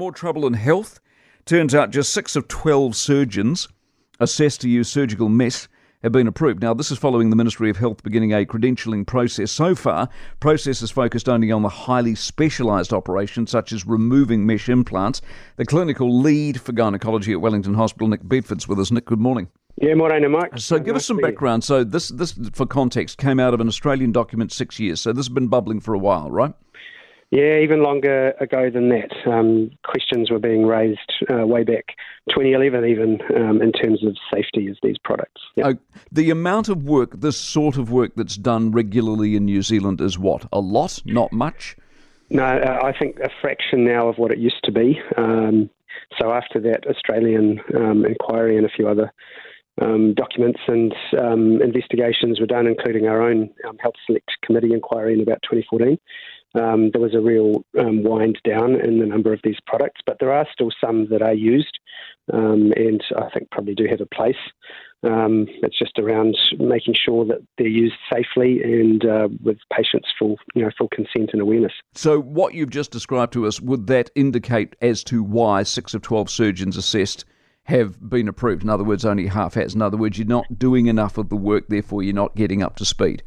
more trouble in health. Turns out just six of 12 surgeons assessed to use surgical mesh have been approved. Now, this is following the Ministry of Health beginning a credentialing process. So far, process is focused only on the highly specialised operations, such as removing mesh implants. The clinical lead for gynecology at Wellington Hospital, Nick Bedford's with us. Nick, good morning. Yeah, morning, Mike. So, give us some background. So, this, this, for context, came out of an Australian document six years. So, this has been bubbling for a while, right? Yeah, even longer ago than that. Um, questions were being raised uh, way back 2011, even um, in terms of safety of these products. Yep. Uh, the amount of work, this sort of work that's done regularly in New Zealand is what? A lot? Not much? No, uh, I think a fraction now of what it used to be. Um, so after that Australian um, inquiry and a few other um, documents and um, investigations were done, including our own um, Health Select Committee inquiry in about 2014 um, there was a real um, wind down in the number of these products, but there are still some that are used um, and I think probably do have a place. Um, it's just around making sure that they're used safely and uh, with patients' full, you know, full consent and awareness. So, what you've just described to us would that indicate as to why six of twelve surgeons assessed have been approved? In other words, only half has. In other words, you're not doing enough of the work, therefore you're not getting up to speed.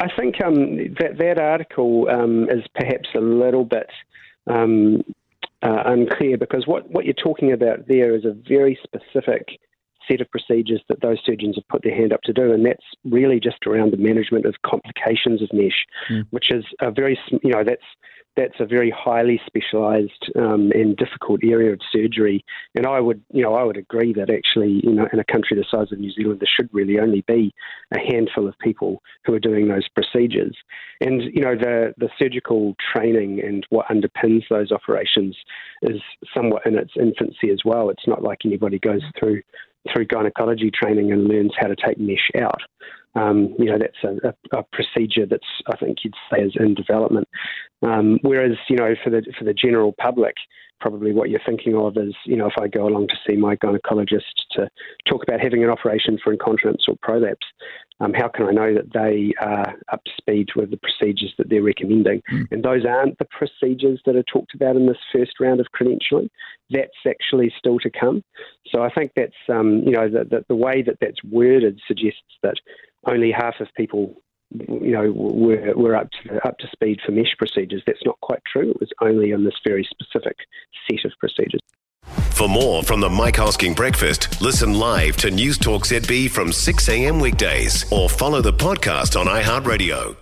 I think um, that that article um, is perhaps a little bit um, uh, unclear because what, what you're talking about there is a very specific set of procedures that those surgeons have put their hand up to do, and that's really just around the management of complications of mesh, mm. which is a very you know that's that's a very highly specialised um, and difficult area of surgery. And I would, you know, I would agree that actually, you know, in a country the size of New Zealand, there should really only be a handful of people who are doing those procedures. And you know, the the surgical training and what underpins those operations is somewhat in its infancy as well. It's not like anybody goes through through gynecology training and learns how to take mesh out. Um, you know, that's a, a, a, procedure that's I think you'd say is in development. Um, whereas, you know, for the for the general public, probably what you're thinking of is, you know, if I go along to see my gynecologist to talk about having an operation for incontinence or prolapse, um, how can I know that they are up to speed with the procedures that they're recommending? Mm. And those aren't the procedures that are talked about in this first round of credentialing. That's actually still to come. So I think that's, um, you know, the, the, the way that that's worded suggests that only half of people you know, we're, we're up to up to speed for mesh procedures. That's not quite true. It was only on this very specific set of procedures. For more from the Mike Hosking Breakfast, listen live to News Talk ZB from 6 a.m. weekdays or follow the podcast on iHeartRadio.